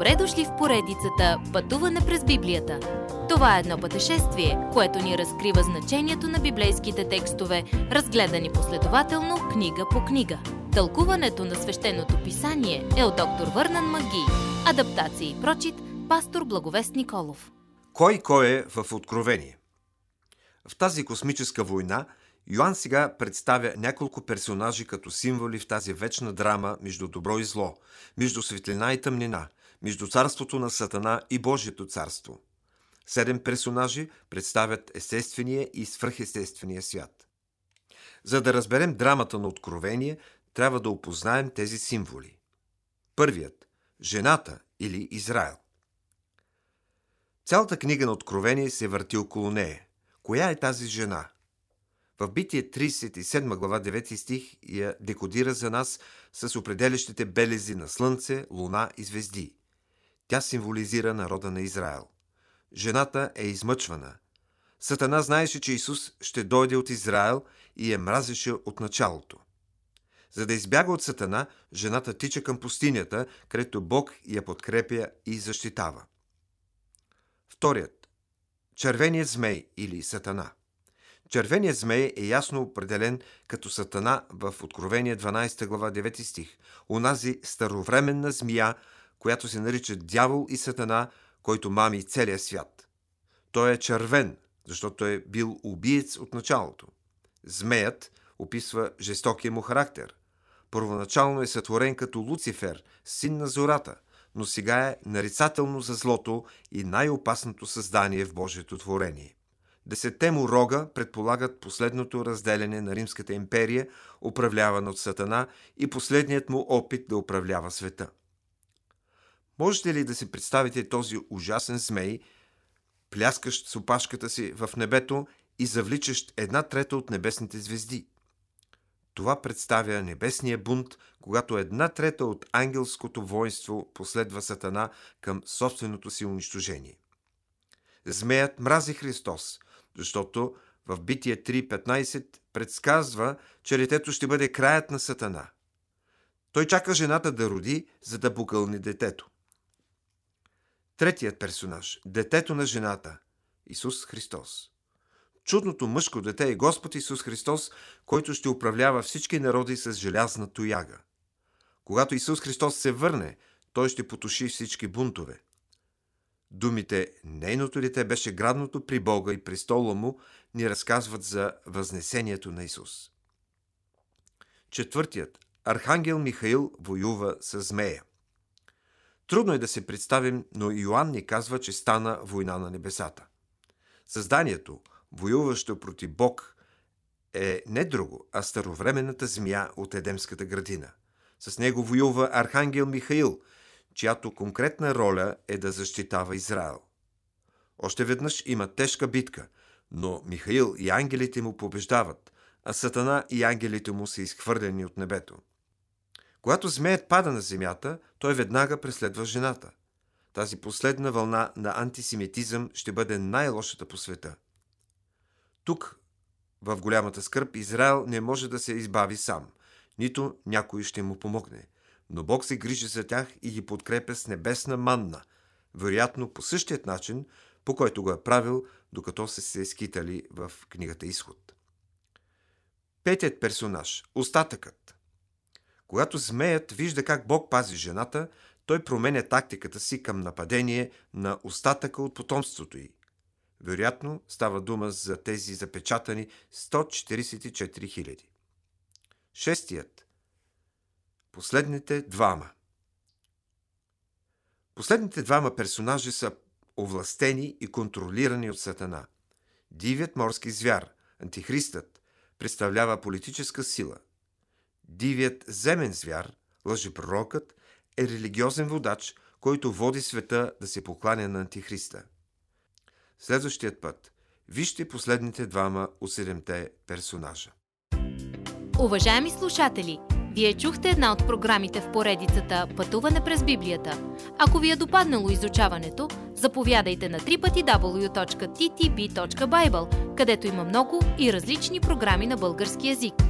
Добре дошли в поредицата Пътуване през Библията. Това е едно пътешествие, което ни разкрива значението на библейските текстове, разгледани последователно книга по книга. Тълкуването на свещеното писание е от доктор Върнан Маги. Адаптация и прочит, пастор Благовест Николов. Кой кой е в Откровение? В тази космическа война Йоанн сега представя няколко персонажи като символи в тази вечна драма между добро и зло, между светлина и тъмнина, между царството на Сатана и Божието царство. Седем персонажи представят естествения и свръхестествения свят. За да разберем драмата на Откровение, трябва да опознаем тези символи. Първият – жената или Израел. Цялата книга на Откровение се върти около нея. Коя е тази жена – в Битие 37 глава 9 стих я декодира за нас с определящите белези на слънце, луна и звезди. Тя символизира народа на Израел. Жената е измъчвана. Сатана знаеше, че Исус ще дойде от Израел и я мразеше от началото. За да избяга от Сатана, жената тича към пустинята, където Бог я подкрепя и защитава. Вторият. Червеният змей или Сатана – Червеният змей е ясно определен като сатана в Откровение 12 глава 9 стих. Унази старовременна змия, която се нарича дявол и сатана, който мами целия свят. Той е червен, защото е бил убиец от началото. Змеят описва жестокия му характер. Първоначално е сътворен като Луцифер, син на зората, но сега е нарицателно за злото и най-опасното създание в Божието творение. Десетте му рога предполагат последното разделяне на Римската империя, управлявана от Сатана, и последният му опит да управлява света. Можете ли да си представите този ужасен змей, пляскащ с опашката си в небето и завличащ една трета от небесните звезди? Това представя небесния бунт, когато една трета от ангелското воинство последва Сатана към собственото си унищожение. Змеят мрази Христос – защото в Битие 3.15 предсказва, че детето ще бъде краят на Сатана. Той чака жената да роди, за да покълни детето. Третият персонаж – детето на жената – Исус Христос. Чудното мъжко дете е Господ Исус Христос, който ще управлява всички народи с желязна тояга. Когато Исус Христос се върне, той ще потуши всички бунтове – Думите «Нейното дете беше градното при Бога и престола му» ни разказват за възнесението на Исус. Четвъртият. Архангел Михаил воюва с змея. Трудно е да се представим, но Йоанн ни казва, че стана война на небесата. Създанието, воюващо против Бог, е не друго, а старовременната змия от Едемската градина. С него воюва Архангел Михаил – чиято конкретна роля е да защитава Израел. Още веднъж има тежка битка, но Михаил и ангелите му побеждават, а Сатана и ангелите му са изхвърлени от небето. Когато змеят пада на земята, той веднага преследва жената. Тази последна вълна на антисемитизъм ще бъде най-лошата по света. Тук, в голямата скърб, Израел не може да се избави сам, нито някой ще му помогне – но Бог се грижи за тях и ги подкрепя с небесна манна, вероятно по същият начин, по който го е правил, докато са се скитали в книгата Изход. Петият персонаж – остатъкът. Когато змеят вижда как Бог пази жената, той променя тактиката си към нападение на остатъка от потомството й. Вероятно става дума за тези запечатани 144 000. Шестият – Последните двама. Последните двама персонажи са овластени и контролирани от Сатана. Дивият морски звяр, антихристът, представлява политическа сила. Дивият земен звяр, лъжепророкът, е религиозен водач, който води света да се покланя на антихриста. Следващият път вижте последните двама от седемте персонажа. Уважаеми слушатели! Вие чухте една от програмите в поредицата Пътуване през Библията. Ако ви е допаднало изучаването, заповядайте на www.ttb.bible, където има много и различни програми на български язик.